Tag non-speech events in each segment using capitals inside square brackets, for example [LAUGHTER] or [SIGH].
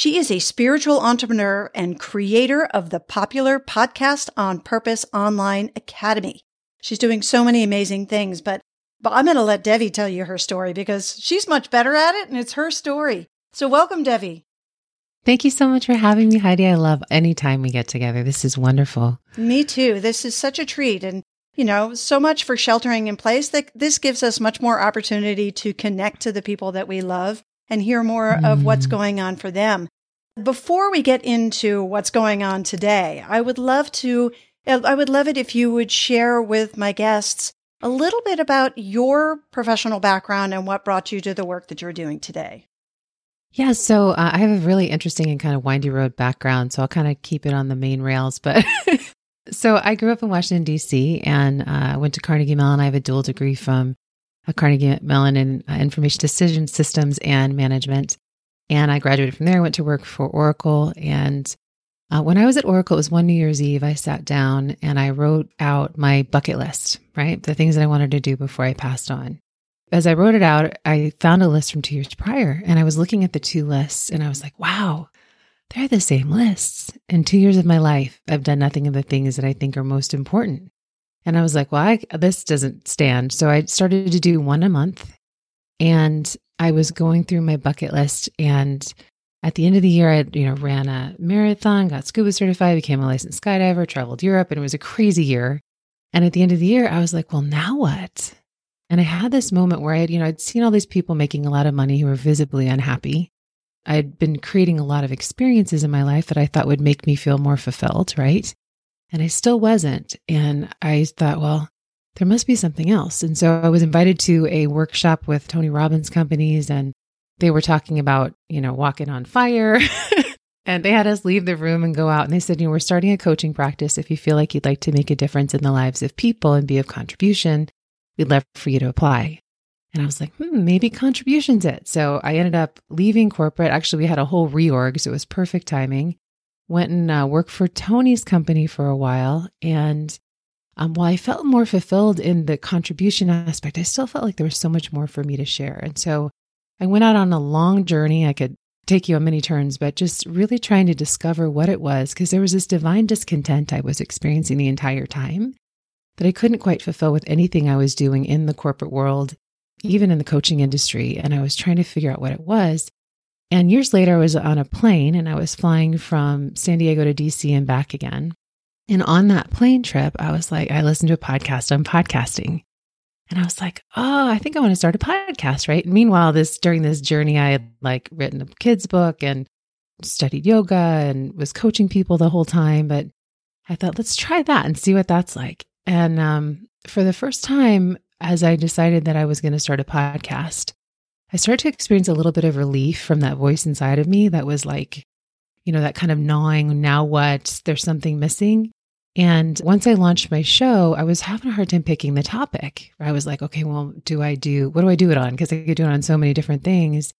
She is a spiritual entrepreneur and creator of the popular Podcast on Purpose Online Academy. She's doing so many amazing things, but, but I'm going to let Devi tell you her story because she's much better at it and it's her story. So welcome, Devi. Thank you so much for having me, Heidi. I love any time we get together. This is wonderful. Me too. This is such a treat. And, you know, so much for sheltering in place that this gives us much more opportunity to connect to the people that we love and hear more mm. of what's mm. going on for them. Before we get into what's going on today, I would love to, I would love it if you would share with my guests a little bit about your professional background and what brought you to the work that you're doing today. Yeah, so uh, I have a really interesting and kind of windy road background, so I'll kind of keep it on the main rails. But [LAUGHS] so I grew up in Washington, D.C., and uh, went to Carnegie Mellon. I have a dual degree from Carnegie Mellon in uh, Information Decision Systems and Management. And I graduated from there, I went to work for Oracle. And uh, when I was at Oracle, it was one New Year's Eve. I sat down and I wrote out my bucket list, right? The things that I wanted to do before I passed on. As I wrote it out, I found a list from two years prior and I was looking at the two lists and I was like, wow, they're the same lists. In two years of my life, I've done nothing of the things that I think are most important. And I was like, well, I, this doesn't stand. So I started to do one a month. And I was going through my bucket list. And at the end of the year, I you know ran a marathon, got scuba certified, became a licensed skydiver, traveled Europe, and it was a crazy year. And at the end of the year, I was like, well, now what? And I had this moment where I had, you know, I'd seen all these people making a lot of money who were visibly unhappy. I'd been creating a lot of experiences in my life that I thought would make me feel more fulfilled, right? And I still wasn't. And I thought, well, there must be something else. And so I was invited to a workshop with Tony Robbins companies and they were talking about, you know, walking on fire. [LAUGHS] and they had us leave the room and go out. And they said, you know, we're starting a coaching practice. If you feel like you'd like to make a difference in the lives of people and be of contribution, we'd love for you to apply. And I was like, hmm, maybe contribution's it. So I ended up leaving corporate. Actually, we had a whole reorg, so it was perfect timing went and uh, worked for Tony's company for a while. And um, while I felt more fulfilled in the contribution aspect, I still felt like there was so much more for me to share. And so I went out on a long journey. I could take you on many turns, but just really trying to discover what it was because there was this divine discontent I was experiencing the entire time that I couldn't quite fulfill with anything I was doing in the corporate world, even in the coaching industry. And I was trying to figure out what it was. And years later, I was on a plane and I was flying from San Diego to DC and back again. And on that plane trip, I was like, I listened to a podcast on podcasting. And I was like, oh, I think I want to start a podcast, right? And meanwhile, this during this journey, I had like written a kids book and studied yoga and was coaching people the whole time. But I thought, let's try that and see what that's like. And um, for the first time, as I decided that I was going to start a podcast, I started to experience a little bit of relief from that voice inside of me that was like, you know, that kind of gnawing, now what? There's something missing. And once I launched my show, I was having a hard time picking the topic. I was like, okay, well, do I do, what do I do it on? Because I could do it on so many different things.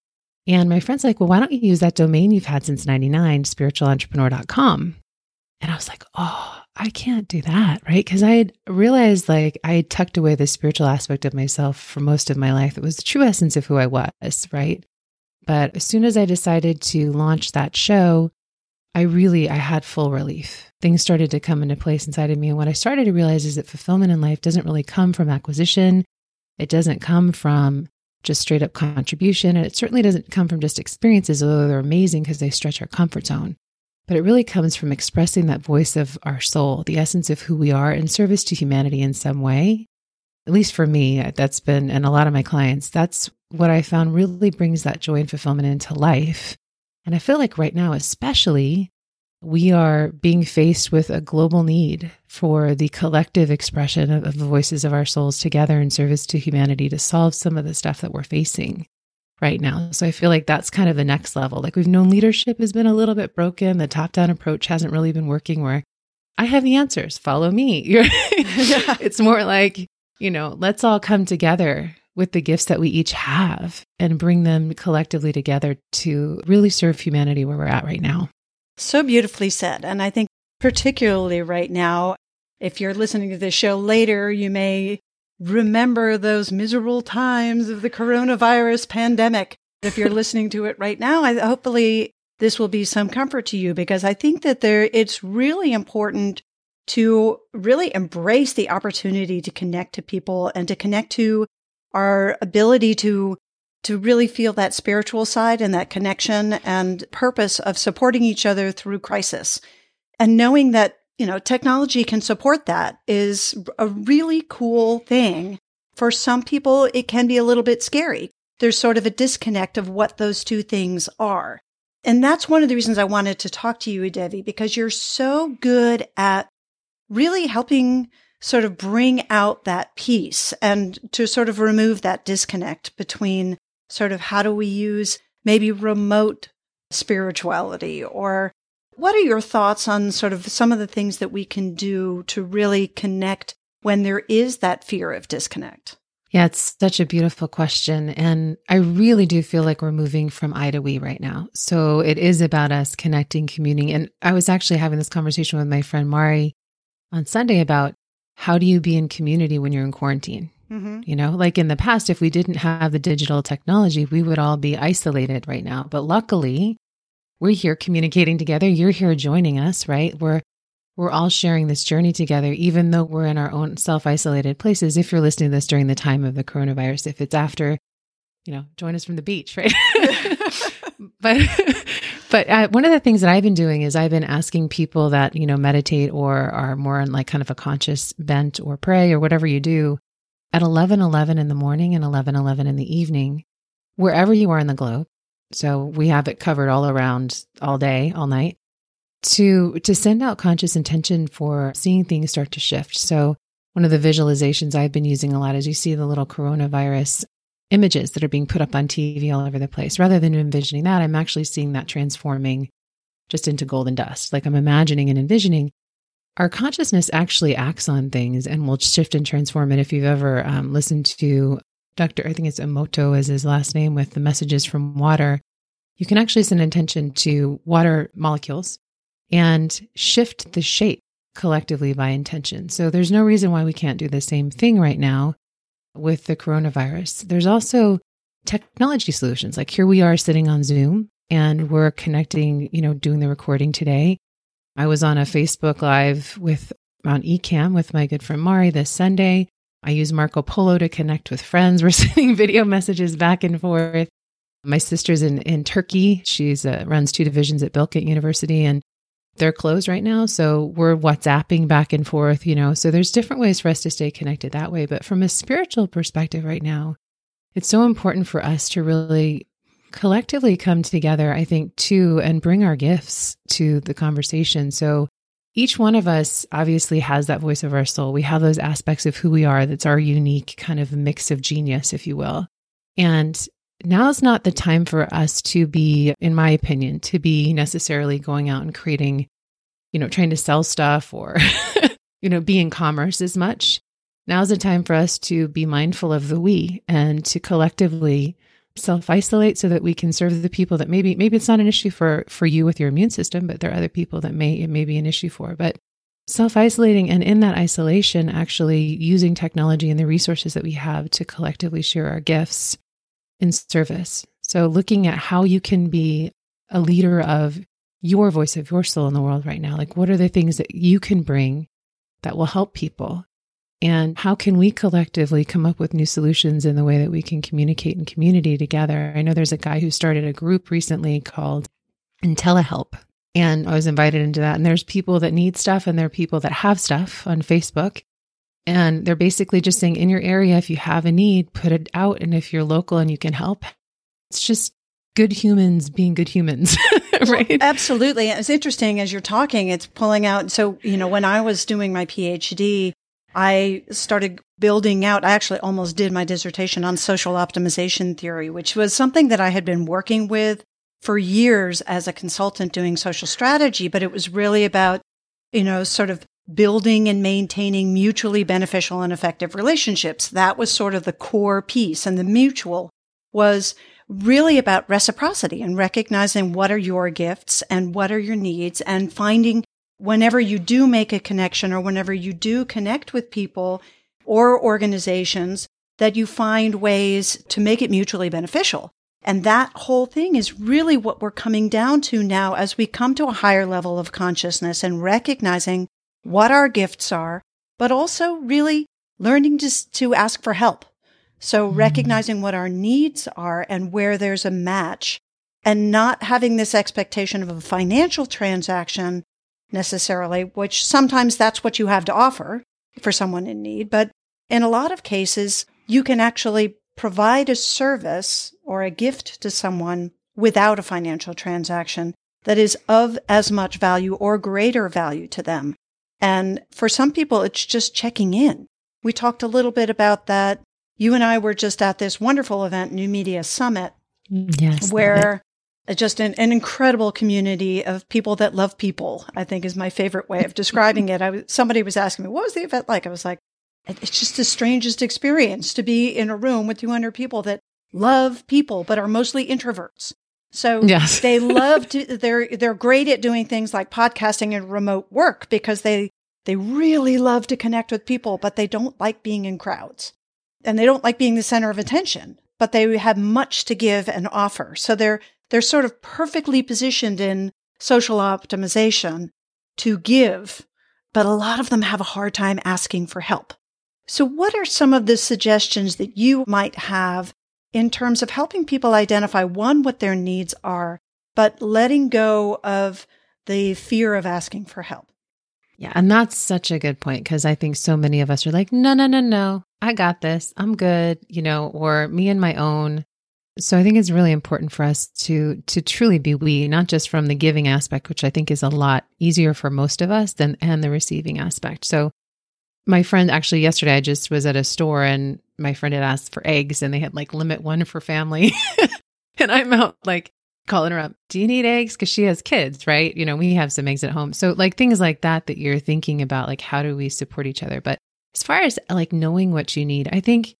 And my friend's like, well, why don't you use that domain you've had since 99, spiritualentrepreneur.com? And I was like, oh, I can't do that, right? Because I had realized like I had tucked away the spiritual aspect of myself for most of my life. It was the true essence of who I was, right? But as soon as I decided to launch that show, I really I had full relief. Things started to come into place inside of me. And what I started to realize is that fulfillment in life doesn't really come from acquisition. It doesn't come from just straight up contribution. And it certainly doesn't come from just experiences, although they're amazing because they stretch our comfort zone but it really comes from expressing that voice of our soul, the essence of who we are in service to humanity in some way. At least for me, uh, that's been, and a lot of my clients, that's what I found really brings that joy and fulfillment into life. And I feel like right now, especially, we are being faced with a global need for the collective expression of, of, the voices of our souls together in service to humanity to solve some of the stuff that we're facing. Right now. So I feel like that's kind of the next level. Like we've known leadership has been a little bit broken. The top down approach hasn't really been working where I have the answers, follow me. [LAUGHS] It's more like, you know, let's all come together with the gifts that we each have and bring them collectively together to really serve humanity where we're at right now. So beautifully said. And I think, particularly right now, if you're listening to this show later, you may remember those miserable times of the coronavirus pandemic. If you're listening to it right now, I, hopefully this will be some comfort to you because I think that there, it's really important to really embrace the opportunity to connect to people and to connect to our ability to to really feel that spiritual side and that connection and purpose of supporting each other through crisis. And knowing that, you know, technology can support that is a really cool thing. For some people, it can be a little bit scary. There's sort of a disconnect of what those two things are. And that's one of the reasons I wanted to talk to you, Devi, because you're so good at really helping sort of bring out that piece and to sort of remove that disconnect between sort of how do we use maybe remote spirituality or what are your thoughts on sort of some of the things that we can do to really connect when there is that fear of disconnect? Yeah, it's such a beautiful question. And I really do feel like we're moving from I to we right now. So it is about us connecting, communing. And I was actually having this conversation with my friend Mari on Sunday about how do you be in community when you're in quarantine? Mm-hmm. You know, like in the past, if we didn't have the digital technology, we would all be isolated right now. But luckily, we're here communicating together. You're here joining us, right? We're we're all sharing this journey together, even though we're in our own self isolated places. If you're listening to this during the time of the coronavirus, if it's after, you know, join us from the beach, right? [LAUGHS] but but uh, one of the things that I've been doing is I've been asking people that you know meditate or are more on like kind of a conscious bent or pray or whatever you do at 11 11 in the morning and 11 11 in the evening wherever you are in the globe so we have it covered all around all day all night to to send out conscious intention for seeing things start to shift so one of the visualizations I've been using a lot is you see the little coronavirus images that are being put up on TV all over the place. Rather than envisioning that, I'm actually seeing that transforming just into golden dust. Like I'm imagining and envisioning our consciousness actually acts on things and will shift and transform it. If you've ever um, listened to Dr. I think it's Emoto is his last name with the messages from water, you can actually send intention to water molecules and shift the shape collectively by intention. So there's no reason why we can't do the same thing right now with the coronavirus. There's also technology solutions. Like here we are sitting on Zoom and we're connecting, you know, doing the recording today. I was on a Facebook Live with on Ecamm with my good friend Mari this Sunday. I use Marco Polo to connect with friends. [LAUGHS] We're sending video messages back and forth. My sister's in, in Turkey. She's uh, runs two divisions at Bilkent University, and they're closed right now. So we're WhatsApping back and forth, you know. So there's different ways for us to stay connected that way. But from a spiritual perspective right now, it's so important for us to really collectively come together, I think, too, and bring our gifts to the conversation. So each one of us obviously has that voice of our soul. We have those aspects of who we are that's our unique kind of mix of genius, if you will. And now's not the time for us to be, in my opinion, to be necessarily going out and creating, you know, trying to sell stuff or, [LAUGHS] you know, be in commerce as much. Now's the time for us to be mindful of the we and to collectively self isolate so that we can serve the people that maybe maybe it's not an issue for for you with your immune system, but there are other people that may it may be an issue for. But self isolating and in that isolation, actually using technology and the resources that we have to collectively share our gifts in service. So, looking at how you can be a leader of your voice of your soul in the world right now. Like, what are the things that you can bring that will help people? And how can we collectively come up with new solutions in the way that we can communicate in community together? I know there's a guy who started a group recently called IntelliHelp. And I was invited into that. And there's people that need stuff and there are people that have stuff on Facebook. And they're basically just saying, in your area, if you have a need, put it out. And if you're local and you can help, it's just good humans being good humans, [LAUGHS] right? Absolutely. It's interesting as you're talking, it's pulling out. So, you know, when I was doing my PhD, I started building out. I actually almost did my dissertation on social optimization theory, which was something that I had been working with for years as a consultant doing social strategy, but it was really about, you know, sort of building and maintaining mutually beneficial and effective relationships. That was sort of the core piece. And the mutual was really about reciprocity and recognizing what are your gifts and what are your needs and finding whenever you do make a connection or whenever you do connect with people or organizations that you find ways to make it mutually beneficial. And that whole thing is really what we're coming down to now as we come to a higher level of consciousness and recognizing what our gifts are, but also really learning to, to ask for help. So mm-hmm. recognizing what our needs are and where there's a match and not having this expectation of a financial transaction necessarily, which sometimes that's what you have to offer for someone in need. But in a lot of cases, you can actually provide a service or a gift to someone without a financial transaction that is of as much value or greater value to them. And for some people, it's just checking in. We talked a little bit about that. You and I were just at this wonderful event, New Media Summit, yes, where Uh, just an, an, incredible community of people that love people, I think is my favorite way of describing it. I was, somebody was asking me, what was the event like? I was like, it's just the strangest experience to be in a room with 200 people that love people, but are mostly introverts. So yes. they love to, they're, they're great at doing things like podcasting and remote work because they, they really love to connect with people, but they don't like being in crowds and they don't like being the center of attention, but they have much to give and offer. So they're, they're sort of perfectly positioned in social optimization to give, but a lot of them have a hard time asking for help. So what are some of the suggestions that you might have in terms of helping people identify one, what their needs are, but letting go of the fear of asking for help. Yeah. And that's such a good point because I think so many of us are like, no, no, no, no, I got this. I'm good, you know, or me and my own. So I think it's really important for us to to truly be we, not just from the giving aspect, which I think is a lot easier for most of us than and the receiving aspect. So my friend actually yesterday I just was at a store and my friend had asked for eggs and they had like limit one for family. [LAUGHS] and I'm out like calling her up, Do you need eggs? Because she has kids, right? You know, we have some eggs at home. So, like things like that, that you're thinking about, like, how do we support each other? But as far as like knowing what you need, I think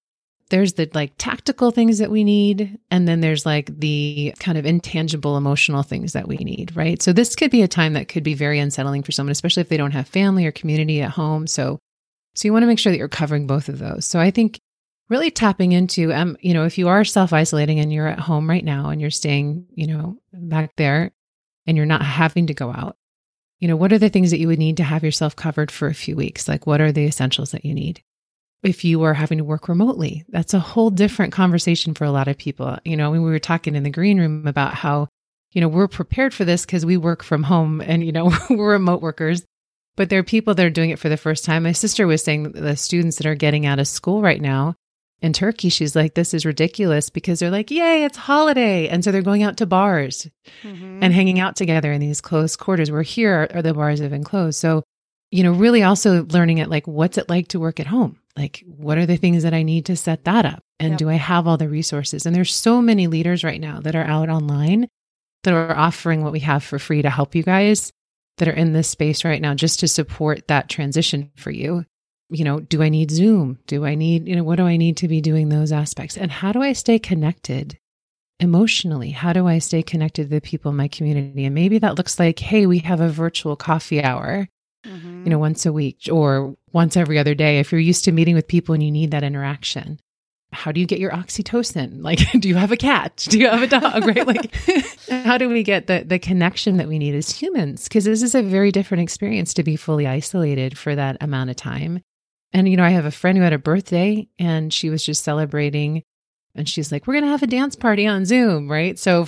there's the like tactical things that we need. And then there's like the kind of intangible emotional things that we need, right? So, this could be a time that could be very unsettling for someone, especially if they don't have family or community at home. So, so you want to make sure that you're covering both of those. So I think really tapping into um you know if you are self-isolating and you're at home right now and you're staying you know back there and you're not having to go out you know what are the things that you would need to have yourself covered for a few weeks like what are the essentials that you need if you are having to work remotely that's a whole different conversation for a lot of people you know we were talking in the green room about how you know we're prepared for this because we work from home and you know [LAUGHS] we're remote workers but there are people that are doing it for the first time my sister was saying the students that are getting out of school right now in Turkey, she's like, this is ridiculous because they're like, yay, it's holiday. And so they're going out to bars mm-hmm. and hanging out together in these close quarters where here are the bars have been closed. So, you know, really also learning it like, what's it like to work at home? Like, what are the things that I need to set that up? And yep. do I have all the resources? And there's so many leaders right now that are out online that are offering what we have for free to help you guys that are in this space right now just to support that transition for you you know, do I need Zoom? Do I need, you know, what do I need to be doing those aspects? And how do I stay connected emotionally? How do I stay connected to the people in my community? And maybe that looks like, hey, we have a virtual coffee hour, mm-hmm. you know, once a week or once every other day. If you're used to meeting with people and you need that interaction, how do you get your oxytocin? [LAUGHS] Like, do you have a cat? Do you have a dog? right? [LAUGHS] Like, how do we get the, the connection that we need as humans? Because this is a very different experience to be fully isolated for that amount of time. And, you know, I have a friend who had a birthday and she was just celebrating and she's like, we're going to have a dance party on Zoom, right? So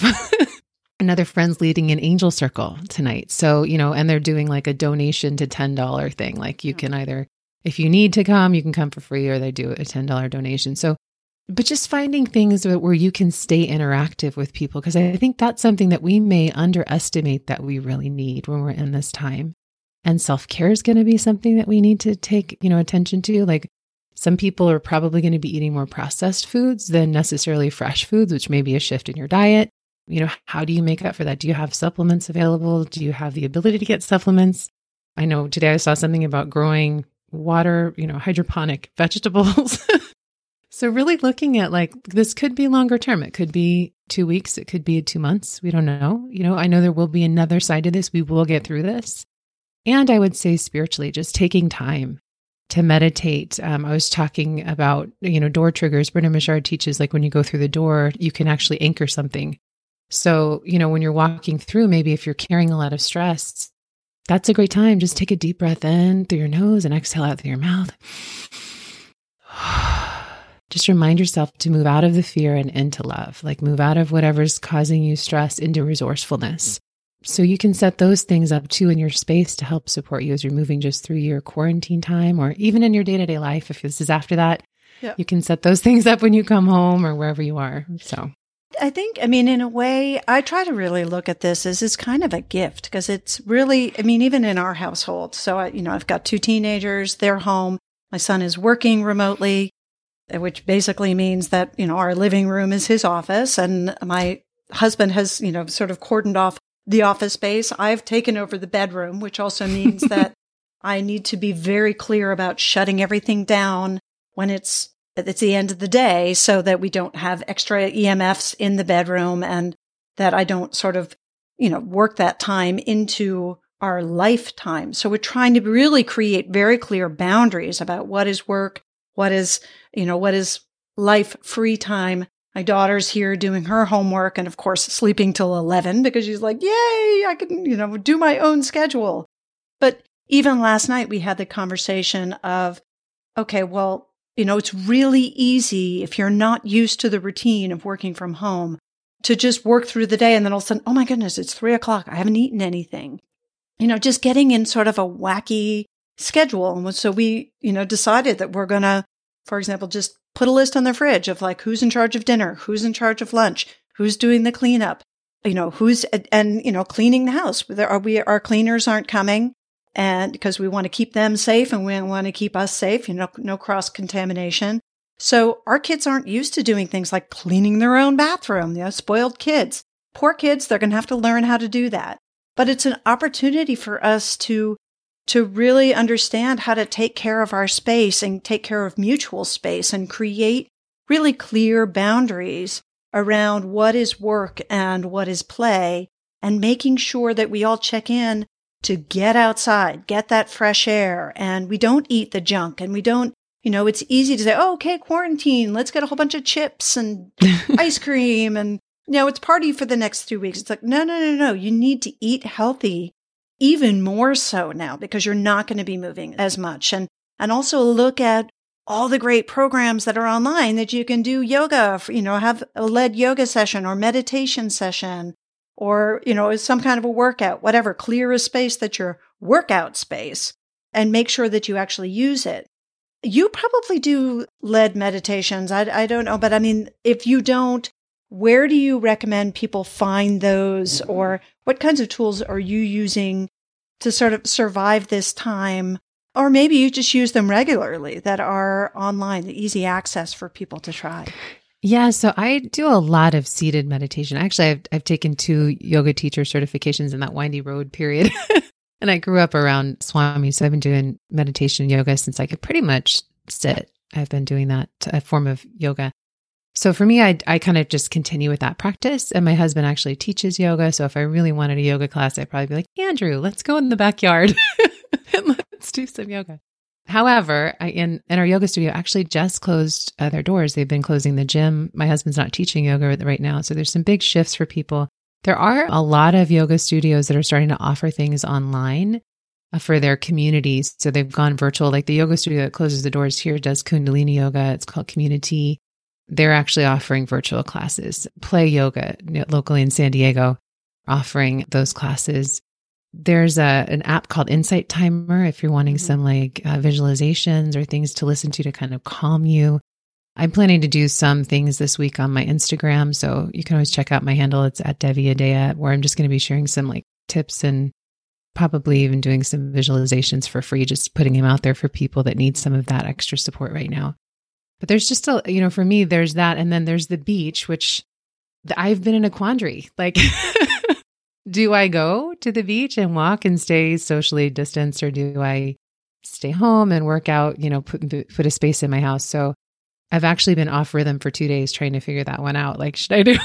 another friend's leading an angel circle tonight. So, you know, and they're doing like a donation to $10 thing. Like you can either, if you need to come, you can come for free or they do a $10 donation. So, but just finding things where you can stay interactive with people, because I think that's something that we may underestimate that we really need when we're in this time And self care is going to be something that we need to take, you know, attention to. Like some people are probably going to be eating more processed foods than necessarily fresh foods, which may be a shift in your diet. You know, how do you make up for that? Do you have supplements available? Do you have the ability to get supplements? I know today I saw something about growing water, you know, hydroponic [LAUGHS] vegetables. so really looking at like this could be longer term. It could be 2 weeks, it could be 2 months. We don't know. You know, I know there will be another side to this. We will get through this. And I would say spiritually, just taking time to meditate. Um, I was talking about, you know, door triggers. Brendon Burchard teaches like when you go through the door, you can actually anchor something. So, you know, when you're walking through, maybe if you're carrying a lot of stress, that's a great time. Just take a deep breath in through your nose and exhale out through your mouth. [SIGHS] Just remind yourself to move out of the fear and into love, like move out of whatever's causing you stress into resourcefulness. So you can set those things up too in your space to help support you as you're moving just through your quarantine time or even in your day to day life. If this is after that, yep. you can set those [LAUGHS] things up when you come home or wherever you are. Mm-hmm. So I think, I mean, in a way, I try to really look at this as it's kind of a gift because it's really, I mean, even in our household. So, I, you know, I've got two teenagers, they're home. My son is working remotely, which basically means that, you know, our living room is his office and my husband has, you know, sort of cordoned off the office space. I've taken over the bedroom, which also means [LAUGHS] that I need to be very clear about shutting everything down when it's it's the end of the day so that we don't have extra EMFs in the bedroom and that I don't sort of, you know, work that time into our lifetime. So we're trying to really create very clear boundaries about what is work, what is, you know, what is life free time. My daughter's here doing her homework and of course sleeping till 11 because she's like, yay, I can, you know, do my own schedule. But even last night we had the conversation of, okay, well, you know, it's really easy if you're not used to the routine of working from home to just work through the day and then all of a sudden, oh my goodness, it's three o'clock. I haven't eaten anything. You know, just getting in sort of a wacky schedule. And so we, you know, decided that we're going to, for example, just put a list on the fridge of like who's in charge of dinner, who's in charge of lunch, who's doing the cleanup, you know, who's, and, you know, cleaning the house. There are we, our cleaners aren't coming and because we want to keep them safe and we want to keep us safe, you know, no cross contamination. So our kids aren't used to doing things like cleaning their own bathroom, you know, spoiled kids. Poor kids, they're going to have to learn how to do that. But it's an opportunity for us to to really understand how to take care of our space and take care of mutual space and create really clear boundaries around what is work and what is play and making sure that we all check in to get outside, get that fresh air. And we don't eat the junk and we don't, you know, it's easy to say, oh, okay, quarantine, let's get a whole bunch of chips and [LAUGHS] ice cream and, you know, it's party for the next three weeks. It's like, no, no, no, no. You need to eat healthy even more so now because you're not going to be moving as much. And, and also look at all the great programs that are online that you can do yoga, for, you know, have a led yoga session or meditation session or, you know, some kind of a workout, whatever, clear a space that's your workout space and make sure that you actually use it. You probably do led meditations. I, I don't know, but I mean, if you don't, where do you recommend people find those or what kinds of tools are you using to sort of survive this time? Or maybe you just use them regularly that are online, the easy access for people to try. Yeah, so I do a lot of seated meditation. Actually, I've, I've taken two yoga teacher certifications in that windy road period. [LAUGHS] and I grew up around Swami, so I've been doing meditation yoga since I could pretty much sit. I've been doing that a form of yoga. So for me, I, I kind of just continue with that practice. And my husband actually teaches yoga. So if I really wanted a yoga class, I'd probably be like, Andrew, let's go in the backyard [LAUGHS] and let's do some yoga. However, I, in in our yoga studio, actually just closed uh, their doors. They've been closing the gym. My husband's not teaching yoga right now, so there's some big shifts for people. There are a lot of yoga studios that are starting to offer things online uh, for their communities. So they've gone virtual. Like the yoga studio that closes the doors here does Kundalini yoga. It's called Community. They're actually offering virtual classes. Play yoga locally in San Diego, offering those classes there's a an app called Insight Timer if you're wanting mm-hmm. some like uh, visualizations or things to listen to to kind of calm you. I'm planning to do some things this week on my Instagram, so you can always check out my handle. It's at Devi Adea, where I'm just going to be sharing some like tips and probably even doing some visualizations for free, just putting them out there for people that need some of that extra support right now. But there's just a, you know, for me, there's that. And then there's the beach, which I've been in a quandary. Like, [LAUGHS] do I go to the beach and walk and stay socially distanced, or do I stay home and work out, you know, put, put a space in my house? So I've actually been off rhythm for two days trying to figure that one out. Like, should I do?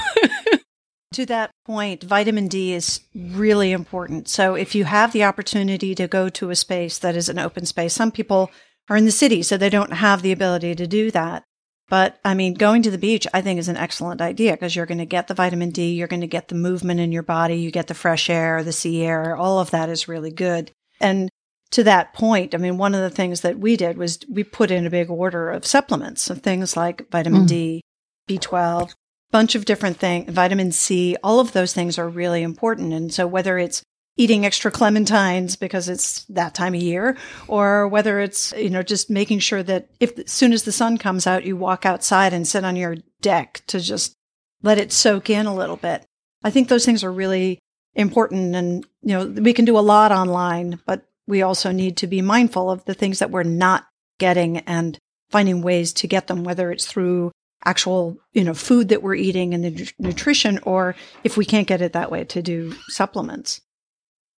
[LAUGHS] to that point, vitamin D is really important. So if you have the opportunity to go to a space that is an open space, some people are in the city, so they don't have the ability to do that. But I mean, going to the beach, I think is an excellent idea because you're going to get the vitamin D, you're going to get the movement in your body, you get the fresh air, the sea air, all of that is really good. And to that point, I mean, one of the things that we did was we put in a big order of supplements of things like vitamin mm. D, B12, bunch of different things, vitamin C, all of those things are really important. And so whether it's eating extra clementines because it's that time of year or whether it's, you know, just making sure that if as soon as the sun comes out, you walk outside and sit on your deck to just let it soak in a little bit. I think those things are really important. And, you know, we can do a lot online, but we also need to be mindful of the things that we're not getting and finding ways to get them, whether it's through actual, you know, food that we're eating and the nutrition, or if we can't get it that way, to do supplements.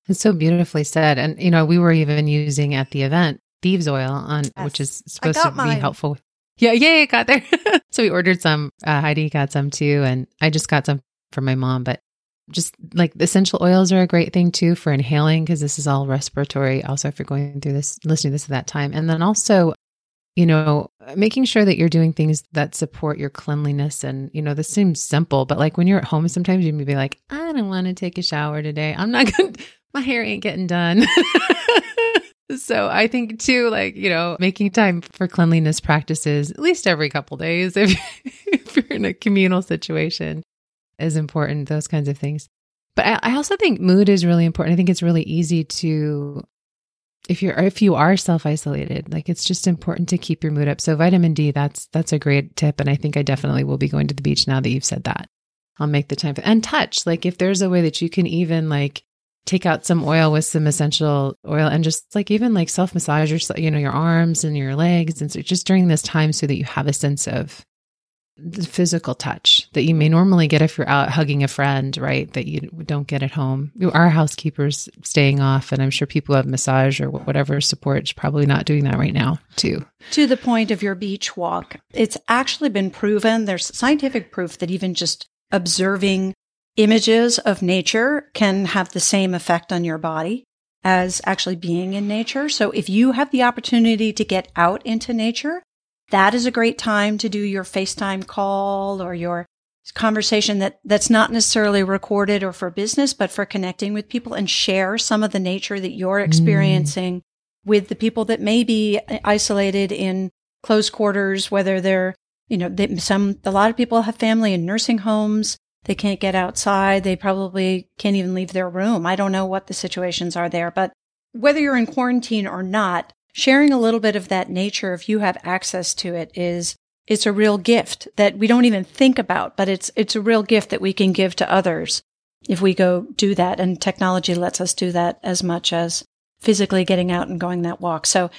It's so beautifully said. And, you know, we were even using at the event thieves oil on, yes. which is supposed to mine. be helpful. Yeah, yeah, got there. [LAUGHS] so we ordered some. Uh, Heidi got some too. And I just got some for my mom. But just like essential oils are a great thing too for inhaling because this is all respiratory. Also, if you're going through this, listening to this at that time. And then also you know, making sure that you're doing things that support your cleanliness. And, you know, this seems simple, but like when you're at home, sometimes you may be like, I don't want to take a shower today. I'm not going to, my hair ain't getting done. [LAUGHS] so I think too, like, you know, making time for cleanliness practices at least every couple days [LAUGHS] if, if you're in a communal situation is important, those kinds of things. But I, I also think mood is really important. I think it's really easy to if you're if you are self-isolated like it's just important to keep your mood up so vitamin d that's that's a great tip and i think i definitely will be going to the beach now that you've said that i'll make the time for and touch like if there's a way that you can even like take out some oil with some essential oil and just like even like self massage your you know your arms and your legs and so just during this time so that you have a sense of the physical touch that you may normally get if you're out hugging a friend, right? That you don't get at home. Our housekeeper's staying off, and I'm sure people have massage or whatever support is probably not doing that right now, too. To the point of your beach walk, it's actually been proven there's scientific proof that even just observing images of nature can have the same effect on your body as actually being in nature. So if you have the opportunity to get out into nature, that is a great time to do your FaceTime call or your conversation that that's not necessarily recorded or for business, but for connecting with people and share some of the nature that you're experiencing mm. with the people that may be isolated in close quarters, whether they're, you know, they, some, a lot of people have family in nursing homes. They can't get outside. They probably can't even leave their room. I don't know what the situations are there, but whether you're in quarantine or not, sharing a little bit of that nature, if you have access to it, is it's a real gift that we don't even think about, but it's it's a real gift that we can give to others if we go do that. And technology lets us do that as much as physically getting out and going that walk. So,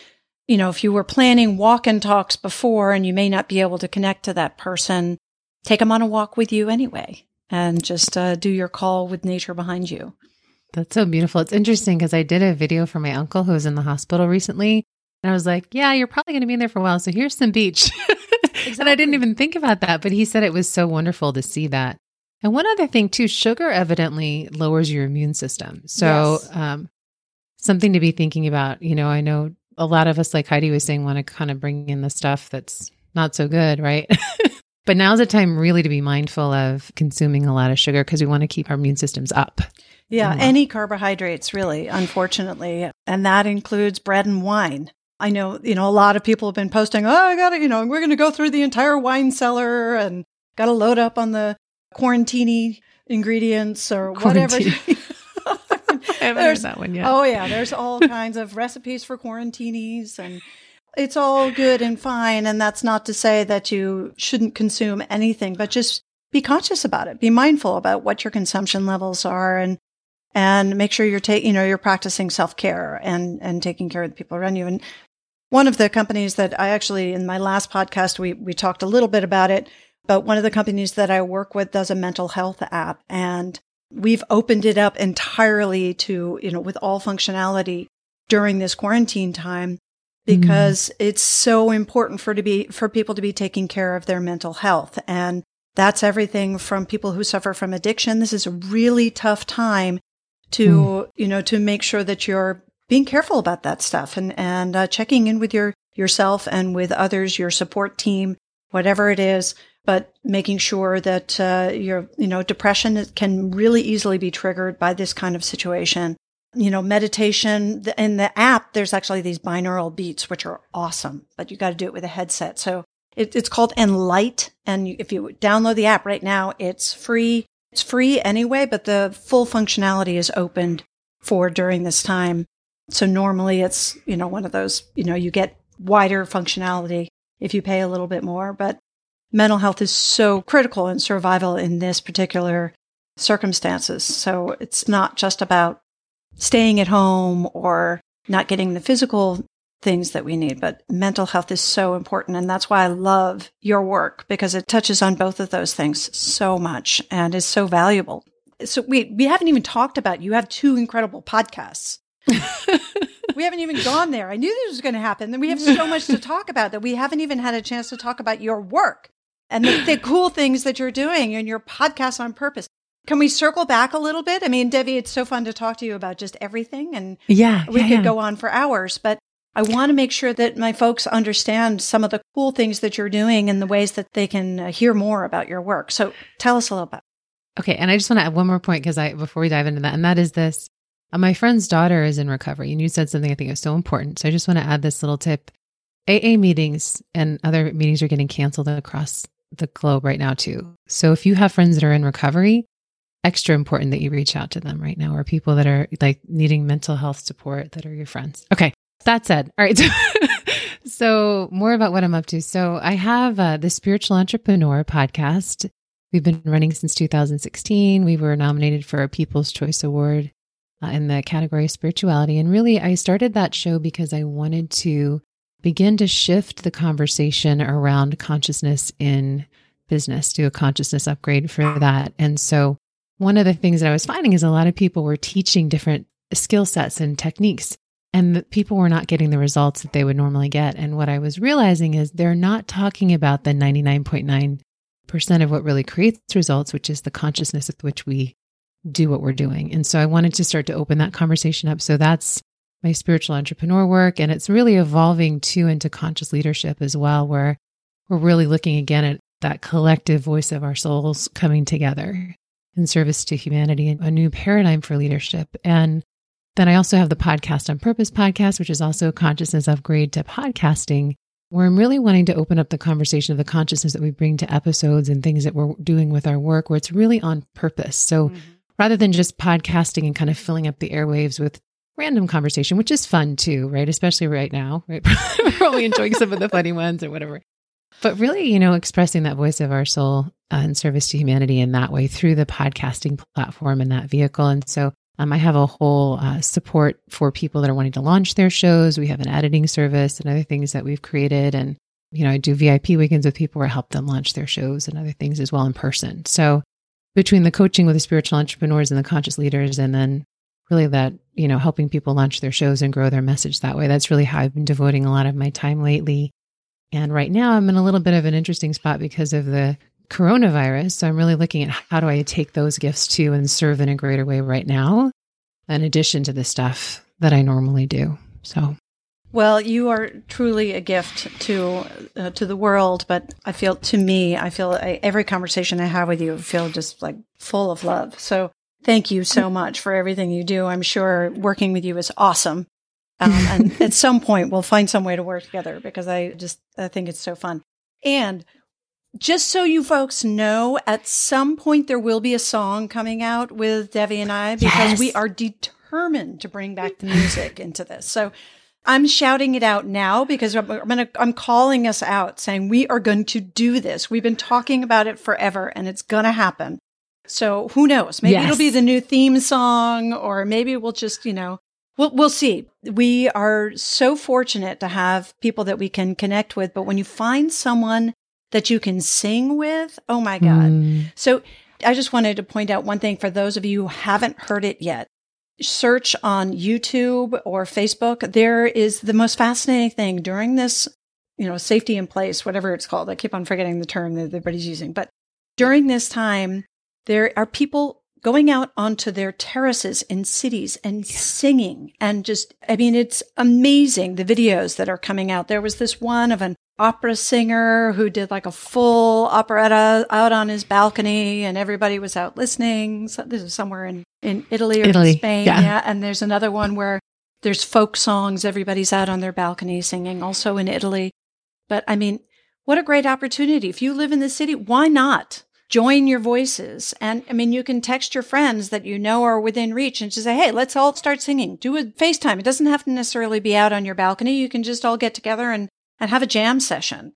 you know, if you were planning walk and talks before and you may not be able to connect to that person, take them on a walk with you anyway and just uh, do your call with nature behind you. That's so beautiful. It's interesting because I did a video for my uncle who was in the hospital recently. And I was like, yeah, you're probably going to be in there for a while. So here's some beach. exactly. [LAUGHS] and I didn't even think about that. But he said it was so wonderful to see that. And one other thing, too, sugar evidently lowers your immune system. So, yes. um, something to be thinking about. You know, I know a lot of us, like Heidi was saying, want to kind of bring in the stuff that's not so good, right? [LAUGHS] but now's the time really to be mindful of consuming a lot of sugar because we want to keep our immune systems up. Yeah, any carbohydrates, really, unfortunately. And that includes bread and wine. I know, you know, a lot of people have been posting, oh, I got to, you know, we're going to go through the entire wine cellar and got to load up on the quarantini ingredients or whatever. [LAUGHS] [LAUGHS] I haven't heard that one yet. Oh, yeah. There's all kinds of recipes for quarantinis and it's all good and fine. And that's not to say that you shouldn't consume anything, but just be conscious about it. Be mindful about what your consumption levels are and and make sure you're taking, you know, you're practicing self care and, and taking care of the people around you. And one of the companies that I actually, in my last podcast, we, we talked a little bit about it, but one of the companies that I work with does a mental health app and we've opened it up entirely to, you know, with all functionality during this quarantine time because mm. it's so important for to be for people to be taking care of their mental health and that's everything from people who suffer from addiction this is a really tough time to mm. you know to make sure that you're being careful about that stuff and and uh, checking in with your yourself and with others your support team whatever it is but making sure that uh, your you know depression can really easily be triggered by this kind of situation you know, meditation. In the app, there's actually these binaural beats, which are awesome, but you got to do it with a headset. So it, it's called Enlight. And if you download the app right now, it's free. It's free anyway, but the full functionality is opened for during this time. So normally it's, you know, one of those, you know, you get wider functionality if you pay a little bit more, but mental health is so critical in survival in this particular circumstances. So it's not just about staying at home or not getting the physical things that we need, but mental health is so important. And that's why I love your work because it touches on both of those things so much and is so valuable. So we, we haven't even talked about, you have two incredible podcasts. [LAUGHS] we haven't even gone there. I knew this was going to happen. And we have so much to talk about that we haven't even had a chance to talk about your work and the, the cool things that you're doing and your podcast on purpose. Can we circle back a little bit? I mean, Debbie, it's so fun to talk to you about just everything and yeah, we yeah, could yeah. go on for hours, but I want to make sure that my folks understand some of the cool things that you're doing and the ways that they can uh, hear more about your work. So tell us a little bit. Okay. And I just want to add one more point because I, before we dive into that, and that is this uh, my friend's daughter is in recovery and you said something I think is so important. So I just want to add this little tip. AA meetings and other meetings are getting canceled across the globe right now too. So if you have friends that are in recovery, extra important that you reach out to them right now or people that are like needing mental health support that are your friends. Okay. That said, all right. [LAUGHS] so, more about what I'm up to. So, I have uh, the Spiritual Entrepreneur podcast. We've been running since 2016. We were nominated for a People's Choice Award uh, in the category of spirituality. And really, I started that show because I wanted to begin to shift the conversation around consciousness in business, do a consciousness upgrade for that. And so, one of the things that I was finding is a lot of people were teaching different skill sets and techniques, and people were not getting the results that they would normally get. And what I was realizing is they're not talking about the 99.9% of what really creates results, which is the consciousness with which we do what we're doing. And so I wanted to start to open that conversation up. So that's my spiritual entrepreneur work. And it's really evolving too into conscious leadership as well, where we're really looking again at that collective voice of our souls coming together in service to humanity and a new paradigm for leadership. And then I also have the podcast on purpose podcast, which is also a consciousness upgrade to podcasting, where I'm really wanting to open up the conversation of the consciousness that we bring to episodes and things that we're doing with our work, where it's really on purpose. So mm-hmm. rather than just podcasting and kind of filling up the airwaves with random conversation, which is fun too, right? Especially right now, right? [LAUGHS] We're probably enjoying some of the funny ones or whatever. But really, you know, expressing that voice of our soul uh, in service to humanity in that way through the podcasting platform and that vehicle. And so um, I have a whole uh, support for people that are wanting to launch their shows. We have an editing service and other things that we've created. And, you know, I do VIP weekends with people where I help them launch their shows and other things as well in person. So between the coaching with the spiritual entrepreneurs and the conscious leaders, and then really that, you know, helping people launch their shows and grow their message that way, that's really how I've been devoting a lot of my time lately. And right now I'm in a little bit of an interesting spot because of the coronavirus. So I'm really looking at how do I take those gifts to and serve in a greater way right now, in addition to the stuff that I normally do. So. Well, you are truly a gift to uh, to the world, but I feel to me, I feel I, every conversation I have with you, I feel just like full of love. So thank you so much for everything you do. I'm sure working with you is awesome. Um, and [LAUGHS] at some point, we'll find some way to work together because I just I think it's so fun. And just so you folks know, at some point there will be a song coming out with Debbie and I because yes. we are determined to bring back the music into this. So I'm shouting it out now because I'm, I'm to, I'm calling us out saying we are going to do this. We've been talking about it forever and it's going to happen. So who knows? Maybe Yes. it'll be the new theme song, or maybe we'll just, you know, we'll, we'll see. We are so fortunate to have people that we can connect with. But when you find someone that you can sing with, oh my God. Mm. So I just wanted to point out one thing for those of you who haven't heard it yet. Search on YouTube or Facebook. There is the most fascinating thing during this, you know, safety in place, whatever it's called. I keep on forgetting the term that everybody's using. But during this time, there are people going out onto their terraces in cities and singing and just, I mean, it's amazing the videos that are coming out. There was this one of an opera singer who did like a full operetta out on his balcony and everybody was out listening. So this is somewhere in, in Italy or Italy, in Spain. yeah. And there's another one where there's folk songs. Everybody's out on their balcony singing also in Italy. But I mean, what a great opportunity. If you live in the city, why not? Join your voices. And I mean, you can text your friends that you know are within reach and just say, Hey, let's all start singing. Do a FaceTime. It doesn't have to necessarily be out on your balcony. You can just all get together and, and have a jam session.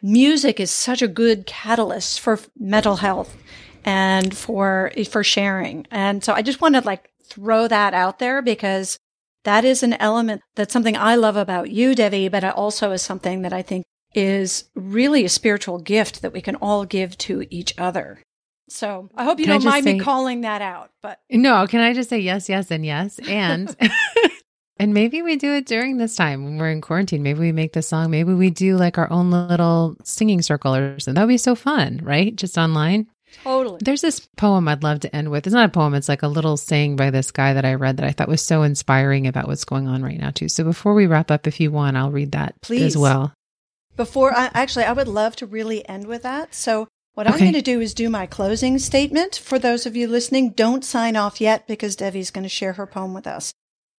Music is such a good catalyst for mental health and for, for sharing. And so I just want to like throw that out there because that is an element that's something I love about you, Devi, but it also is something that I think is really a spiritual gift that we can all give to each other. So I hope you Can don't mind me calling that out, but No, can I just say yes, yes, and yes? And [LAUGHS] and maybe we do it during this time when we're in quarantine. Maybe we make the song. Maybe we do like our own little singing circle or something. That would be so fun, right? Just online. totally. There's this poem I'd love to end with. It's not a poem, it's like a little saying by this guy that I read that I thought was so inspiring about what's going on right now, too. So before we wrap up, if you want, I'll read that Please. as well. Before I actually, I would love to really end with that. So what I'm going to do is do my closing statement. For those of you listening, don't sign off yet because Devi's going to share her poem with us.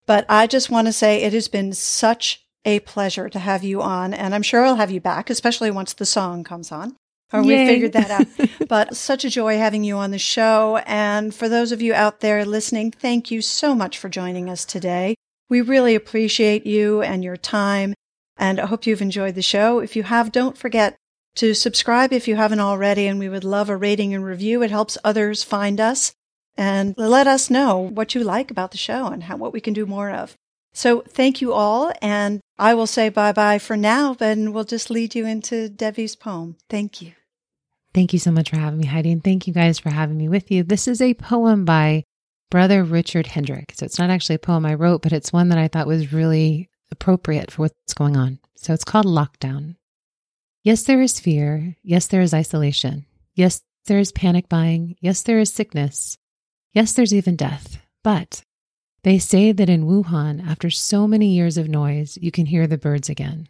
But I just want to say it has been such a pleasure to have you on, and I'm sure I'll have you back, especially once the song comes on. Or we figured that out. [LAUGHS] but such a joy having you on the show. And for those of you out there listening, thank you so much for joining us today. We really appreciate you and your time. And I hope you've enjoyed the show. If you have, don't forget to subscribe if you haven't already. And we would love a rating and review. It helps others find us and let us know what you like about the show and how, what we can do more of. So thank you all. And I will say bye bye for now, and we'll just lead you into Devi's poem. Thank you. Thank you so much for having me, Heidi. And thank you guys for having me with you. This is a poem by Brother Richard Hendrick. So it's not actually a poem I wrote, but it's one that I thought was really appropriate for what's going on. So it's called Lockdown. Yes, there is fear. Yes, there is isolation. Yes, there is panic buying. Yes, there is sickness. Yes, there's even death. But they say that in Wuhan, after so many years of noise, you can hear the birds again.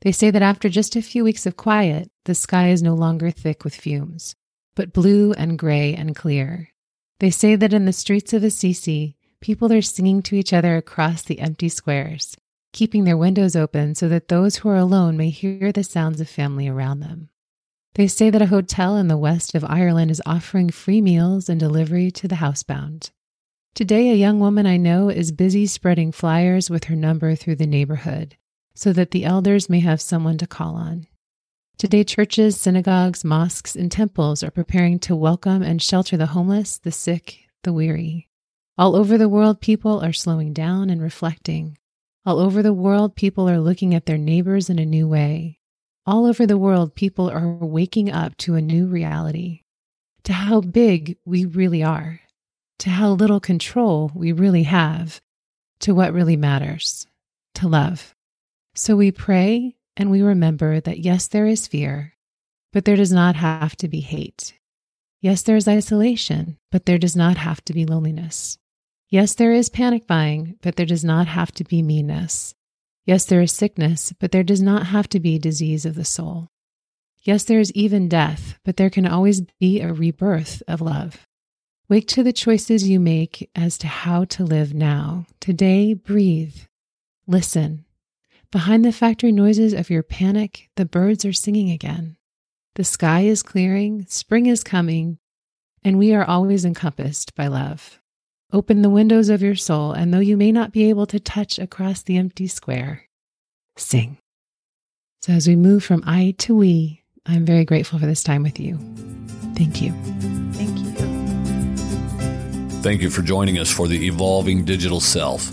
They say that after just a few weeks of quiet, the sky is no longer thick with fumes, but blue and gray and clear. They say that in the streets of Assisi, people are singing to each other across the empty squares, keeping their windows open so that those who are alone may hear the sounds of family around them. They say that a hotel in the west of Ireland is offering free meals and delivery to the housebound. Today, a young woman I know is busy spreading flyers with her number through the neighborhood so that the elders may have someone to call on. Today, churches, synagogues, mosques, and temples are preparing to welcome and shelter the homeless, the sick, the weary. All over the world, people are slowing down and reflecting. All over the world, people are looking at their neighbors in a new way. All over the world, people are waking up to a new reality, to how big we really are, to how little control we really have, to what really matters, to love. So we pray and we remember that yes, there is fear, but there does not have to be hate. Yes, there is isolation, but there does not have to be loneliness. Yes, there is panic buying, but there does not have to be meanness. Yes, there is sickness, but there does not have to be disease of the soul. Yes, there is even death, but there can always be a rebirth of love. Wake to the choices you make as to how to live now. Today, breathe. Listen. Behind the factory noises of your panic, the birds are singing again. The sky is clearing, spring is coming, and we are always encompassed by love. Open the windows of your soul, and though you may not be able to touch across the empty square, sing. So, as we move from I to we, I'm very grateful for this time with you. Thank you. Thank you. Thank you for joining us for the Evolving Digital Self.